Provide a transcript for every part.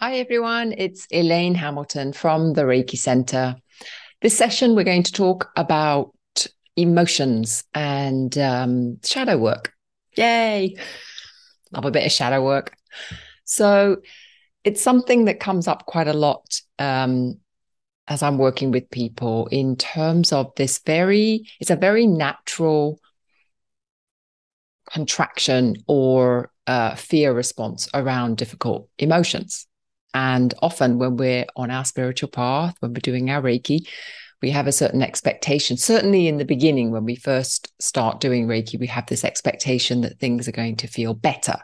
Hi, everyone. It's Elaine Hamilton from the Reiki Center. This session, we're going to talk about emotions and um, shadow work. Yay! Love a bit of shadow work. So, it's something that comes up quite a lot um, as I'm working with people in terms of this very, it's a very natural contraction or uh, fear response around difficult emotions. And often, when we're on our spiritual path, when we're doing our Reiki, we have a certain expectation. Certainly, in the beginning, when we first start doing Reiki, we have this expectation that things are going to feel better.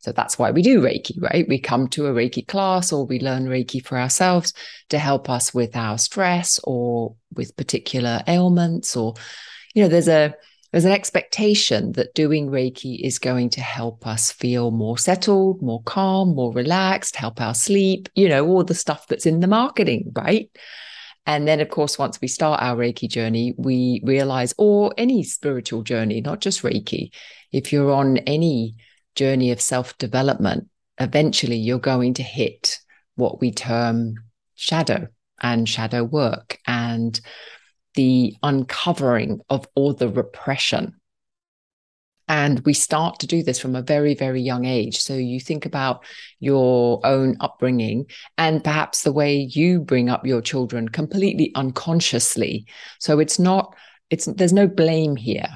So that's why we do Reiki, right? We come to a Reiki class or we learn Reiki for ourselves to help us with our stress or with particular ailments. Or, you know, there's a there's an expectation that doing Reiki is going to help us feel more settled, more calm, more relaxed, help our sleep, you know, all the stuff that's in the marketing, right? And then, of course, once we start our Reiki journey, we realize, or any spiritual journey, not just Reiki, if you're on any journey of self development, eventually you're going to hit what we term shadow and shadow work. And the uncovering of all the repression. And we start to do this from a very, very young age. So you think about your own upbringing and perhaps the way you bring up your children completely unconsciously. So it's not, it's, there's no blame here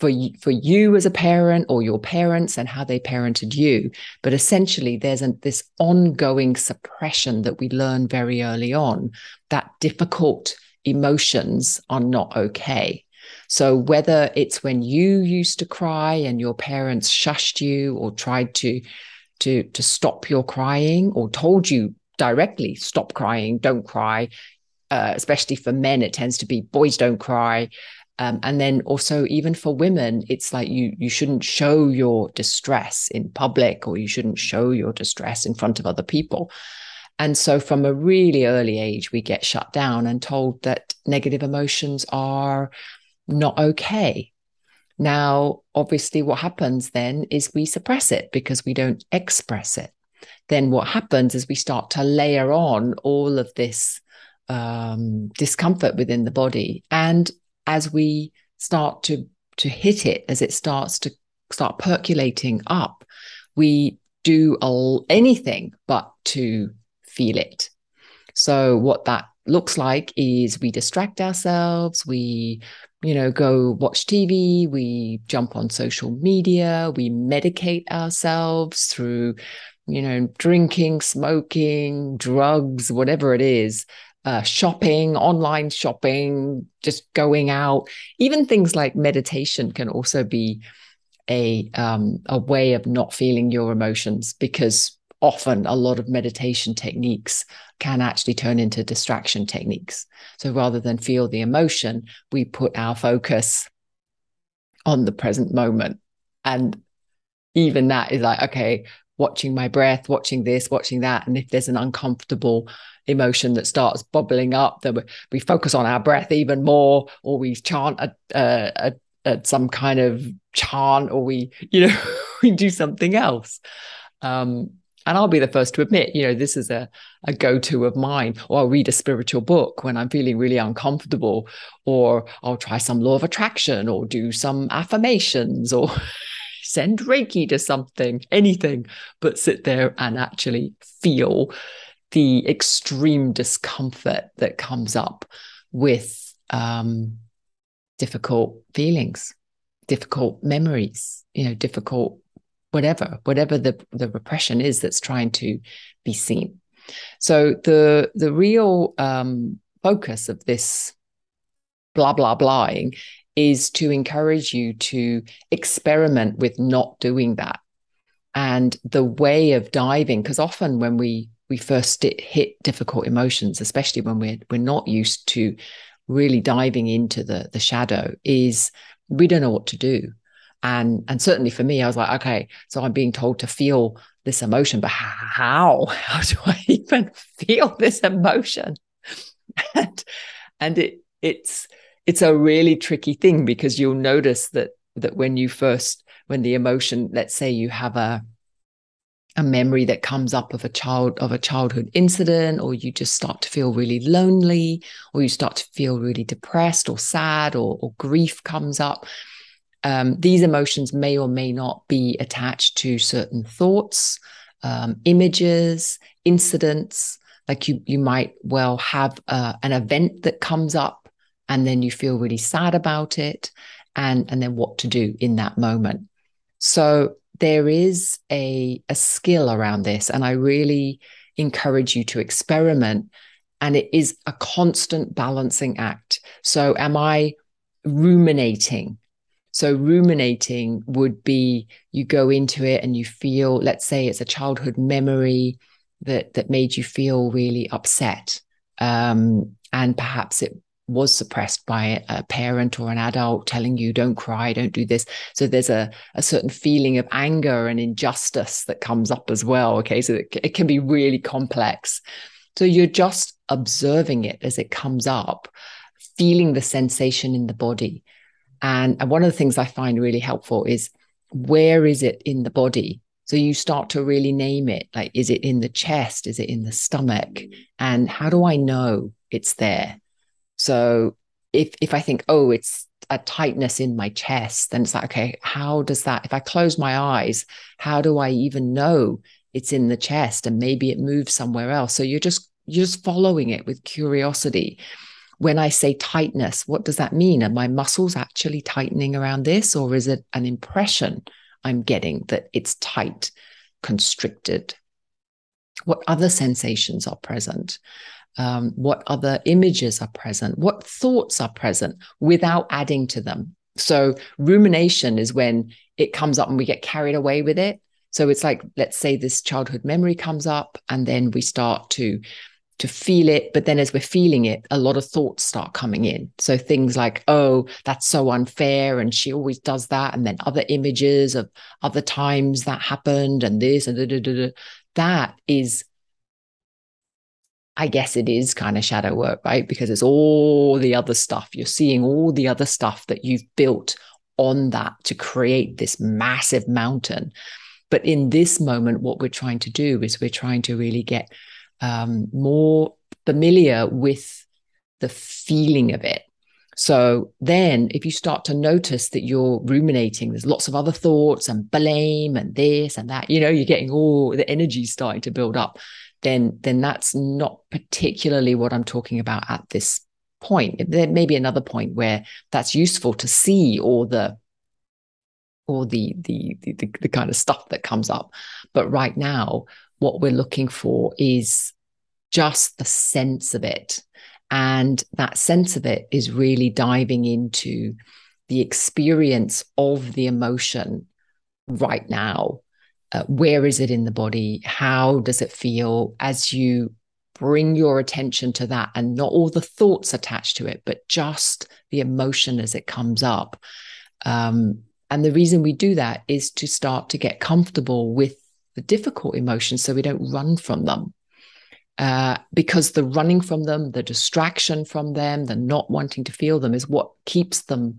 for you, for you as a parent or your parents and how they parented you. But essentially, there's a, this ongoing suppression that we learn very early on that difficult emotions are not okay. So, whether it's when you used to cry and your parents shushed you or tried to, to, to stop your crying or told you directly, stop crying, don't cry, uh, especially for men, it tends to be boys don't cry. Um, and then also even for women, it's like you you shouldn't show your distress in public or you shouldn't show your distress in front of other people. And so, from a really early age, we get shut down and told that negative emotions are not okay. Now, obviously, what happens then is we suppress it because we don't express it. Then, what happens is we start to layer on all of this um, discomfort within the body. And as we start to, to hit it, as it starts to start percolating up, we do anything but to feel it. So, what that looks like is we distract ourselves, we, you know, go watch TV, we jump on social media, we medicate ourselves through, you know, drinking, smoking, drugs, whatever it is. Uh, shopping, online shopping, just going out, even things like meditation can also be a um, a way of not feeling your emotions because often a lot of meditation techniques can actually turn into distraction techniques. So rather than feel the emotion, we put our focus on the present moment. And even that is like, okay, watching my breath, watching this, watching that. And if there's an uncomfortable emotion that starts bubbling up, then we focus on our breath even more, or we chant a, a, a, a some kind of chant, or we, you know, we do something else. Um, and I'll be the first to admit, you know, this is a, a go to of mine. Or I'll read a spiritual book when I'm feeling really uncomfortable, or I'll try some law of attraction, or do some affirmations, or send Reiki to something, anything, but sit there and actually feel the extreme discomfort that comes up with um, difficult feelings, difficult memories, you know, difficult whatever, whatever the, the repression is that's trying to be seen. So the the real um, focus of this blah blah blahing is to encourage you to experiment with not doing that. And the way of diving, because often when we we first hit difficult emotions, especially when we're we're not used to really diving into the the shadow, is we don't know what to do and and certainly for me i was like okay so i'm being told to feel this emotion but how? How do i even feel this emotion? And and it it's it's a really tricky thing because you'll notice that that when you first when the emotion let's say you have a a memory that comes up of a child of a childhood incident or you just start to feel really lonely or you start to feel really depressed or sad or, or grief comes up um, these emotions may or may not be attached to certain thoughts um, images incidents like you you might well have uh, an event that comes up and then you feel really sad about it and and then what to do in that moment so there is a, a skill around this, and I really encourage you to experiment. And it is a constant balancing act. So, am I ruminating? So, ruminating would be you go into it and you feel, let's say it's a childhood memory that that made you feel really upset, um, and perhaps it was suppressed by a parent or an adult telling you don't cry don't do this. So there's a, a certain feeling of anger and injustice that comes up as well okay? So it, it can be really complex. So you're just observing it as it comes up feeling the sensation in the body and, and one of the things i find really helpful is where is it in the body so you start to really name it like is it in the chest is it in the stomach and how do i know it's there so if if I think, oh, it's a tightness in my chest, then it's like, okay, how does that? If I close my eyes, how do I even know it's in the chest? And maybe it moves somewhere else. So you're just you're just following it with curiosity. When I say tightness, what does that mean? Are my muscles actually tightening around this, or is it an impression I'm getting that it's tight, constricted? What other sensations are present? um, what other images are present, what thoughts are present without adding to them. So, rumination is when it comes up and we get carried away with it. So, it's like, let's say this childhood memory comes up, and then we start to to feel it but then as we're feeling it a lot of thoughts start coming in so things like oh that's so unfair and she always does that and then other images of other times that happened and this and da, da, da, that is I guess it is kind of shadow work, right? Because it's all the other stuff. You're seeing all the other stuff that you've built on that to create this massive mountain. But in this moment, what we're trying to do is we're trying to really get um, more familiar with the feeling of it. So then, if you start to notice that you're ruminating, there's lots of other thoughts and blame and this and that, you know, you're getting all the energy starting to build up then then that's not particularly what I'm talking about at this point. There may be another point where that's useful to see all the all the, the the the kind of stuff that comes up. But right now, what we're looking for is just the sense of it. And that sense of it is really diving into the experience of the emotion right now uh, where is it in the body? How does it feel as you bring your attention to that and not all the thoughts attached to it, but just the emotion as it comes up? Um, and the reason we do that is to start to get comfortable with the difficult emotions so we don't run from them. Uh, because the running from them, the distraction from them, the not wanting to feel them is what keeps them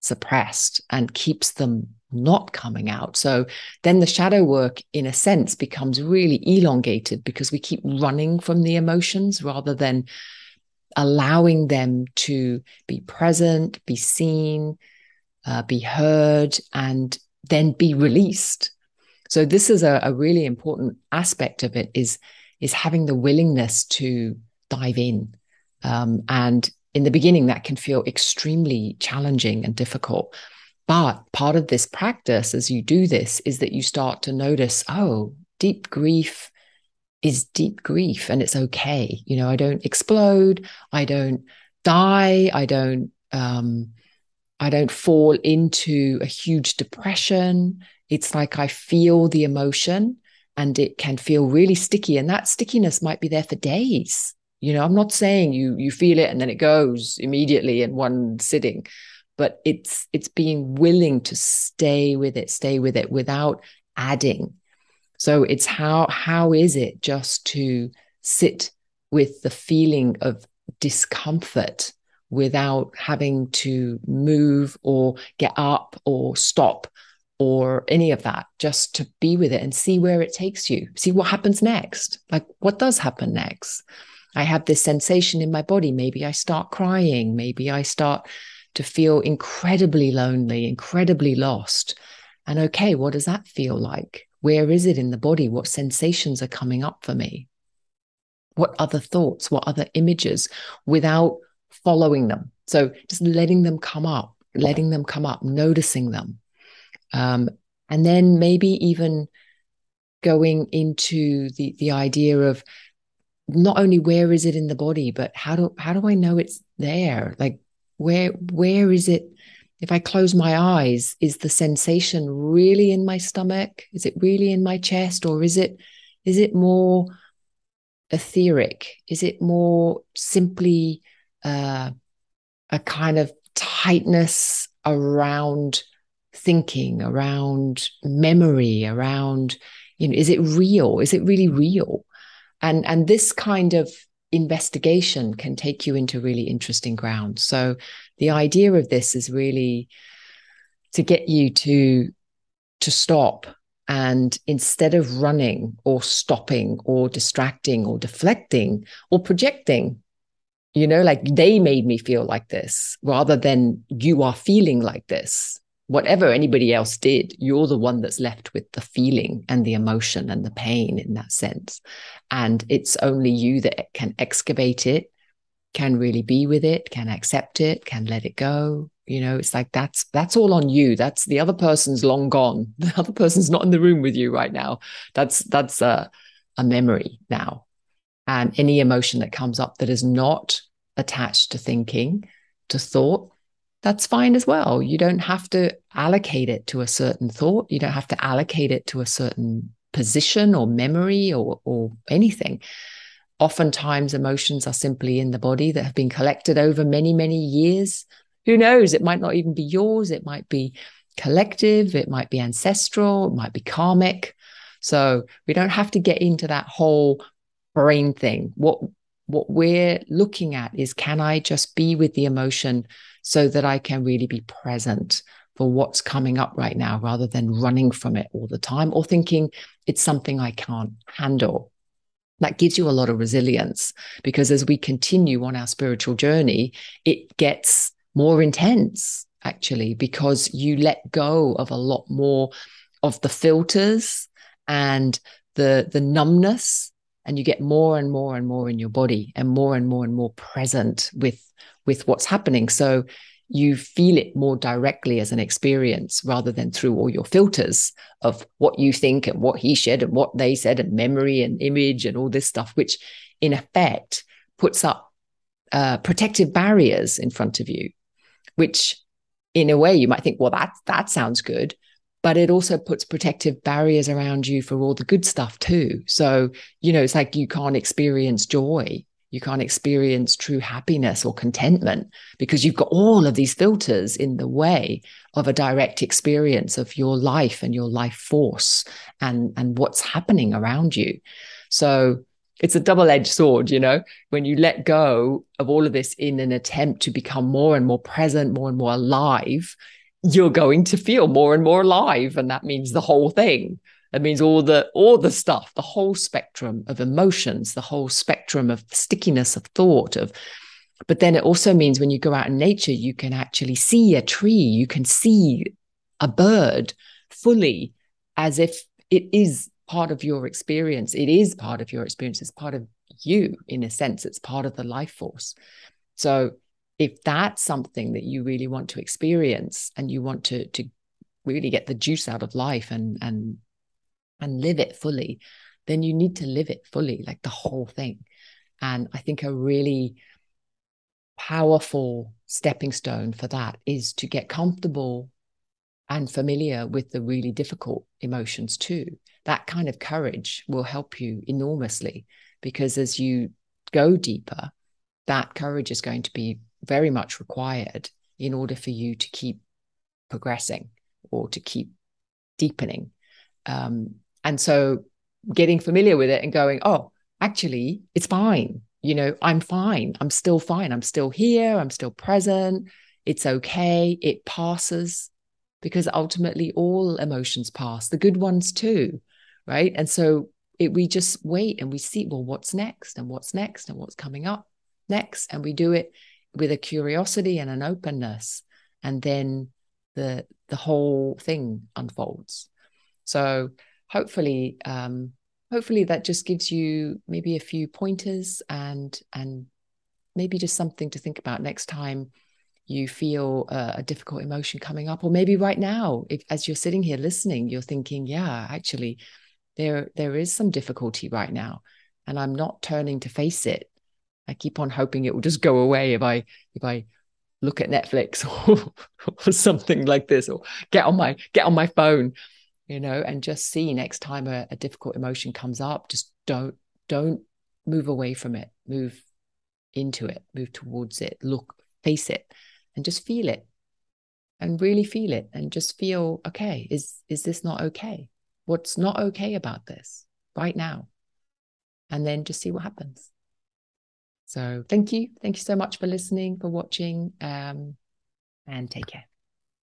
suppressed and keeps them not coming out. So then the shadow work, in a sense, becomes really elongated because we keep running from the emotions rather than allowing them to be present, be seen, uh, be heard, and then be released. So this is a, a really important aspect of it is is having the willingness to dive in. Um, and in the beginning, that can feel extremely challenging and difficult. But part of this practice, as you do this, is that you start to notice, oh, deep grief is deep grief and it's okay. You know, I don't explode, I don't die, I don't um I don't fall into a huge depression. It's like I feel the emotion and it can feel really sticky and that stickiness might be there for days. You know, I'm not saying you you feel it and then it goes immediately in one sitting but it's it's being willing to stay with it stay with it without adding so it's how how is it just to sit with the feeling of discomfort without having to move or get up or stop or any of that, just to be with it and see where it takes you, see what happens next. Like, what does happen next? I have this sensation in my body. Maybe I start crying. Maybe I start to feel incredibly lonely, incredibly lost. And okay, what does that feel like? Where is it in the body? What sensations are coming up for me? What other thoughts? What other images without following them? So just letting them come up, letting them come up, noticing them. Um, and then maybe even going into the the idea of not only where is it in the body but how do how do i know it's there? Like where where is it? If i close my eyes is the sensation really in my stomach? Is it really in my chest? Or is it is it more etheric is it more simply uh, a kind of tightness around thinking around memory around you know is it real? Is it really real? And and this kind of investigation can take you into really interesting ground. So the idea of this is really to get you to to stop and instead of running or stopping or distracting or deflecting or projecting you know like they made me feel like this rather than you are feeling like this whatever anybody else did, you're the one that's left with the feeling and the emotion and the pain in that sense. And it's only you that can excavate it, can really be with it, can accept it, can let it go. You know, it's like that's that's all on you. That's the other person's long gone. The other person's not in the room with you right now. That's that's a, a memory now. And any emotion that comes up that is not attached to thinking, to thought, that's fine as well. You don't have to allocate it to a certain thought. You don't have to allocate it to a certain position or memory or, or anything. Oftentimes, emotions are simply in the body that have been collected over many, many years. Who knows? It might not even be yours. It might be collective. It might be ancestral. It might be karmic. So we don't have to get into that whole brain thing. What what we're looking at is can I just be with the emotion so that I can really be present for what's coming up right now rather than running from it all the time or thinking it's something I can't handle. That gives you a lot of resilience because as we continue on our spiritual journey, it gets more intense actually because you let go of a lot more of the filters and the the numbness and you get more and more and more in your body and more and more and more present with with what's happening. So you feel it more directly as an experience rather than through all your filters of what you think and what he said and what they said and memory and image and all this stuff, which in effect puts up uh, protective barriers in front of you, which in a way you might think, well, that that sounds good, but it also puts protective barriers around you for all the good stuff too. So you know, it's like you can't experience joy you can't experience true happiness or contentment because you've got all of these filters in the way of a direct experience of your life and your life force and and what's happening around you so it's a double-edged sword you know when you let go of all of this in an attempt to become more and more present more and more alive you're going to feel more and more alive and that means the whole thing that means all the all the stuff, the whole spectrum of emotions, the whole spectrum of stickiness of thought of but then it also means when you go out in nature, you can actually see a tree, you can see a bird fully as if it is part of your experience. It is part of your experience. It's part of you in a sense. It's part of the life force. So if that's something that you really want to experience and you want to to really get the juice out of life and and and live it fully, then you need to live it fully, like the whole thing. And I think a really powerful stepping stone for that is to get comfortable and familiar with the really difficult emotions too. That kind of courage will help you enormously because as you go deeper, that courage is going to be very much required in order for you to keep progressing or to keep deepening. Um, and so getting familiar with it and going, oh, actually, it's fine. You know, I'm fine. I'm still fine. I'm still here. I'm still present. It's okay. It passes. because ultimately all emotions pass, the good ones too, right? And so it, we just wait and we see, well, what's next and what's next and what's coming up next. And we do it with a curiosity and an openness. And then the the whole thing unfolds. So hopefully, um, hopefully that just gives you maybe a few pointers and and maybe just something to think about next time you feel a, a difficult emotion coming up or maybe right now if as you're sitting here listening you're thinking yeah actually there there is some difficulty right now and i'm not turning to face it i keep on hoping it will just go away if i if i look at netflix or, or something like this or get on my get on my phone you know and just see next time a, a difficult emotion comes up. Just don't don't move away from it. Move into it. Move towards it. Look face it and just feel it and really feel it and just feel okay is is this not okay? What's not okay about this right now? And then just see what happens so thank you. Thank you so much for listening for watching um, and take care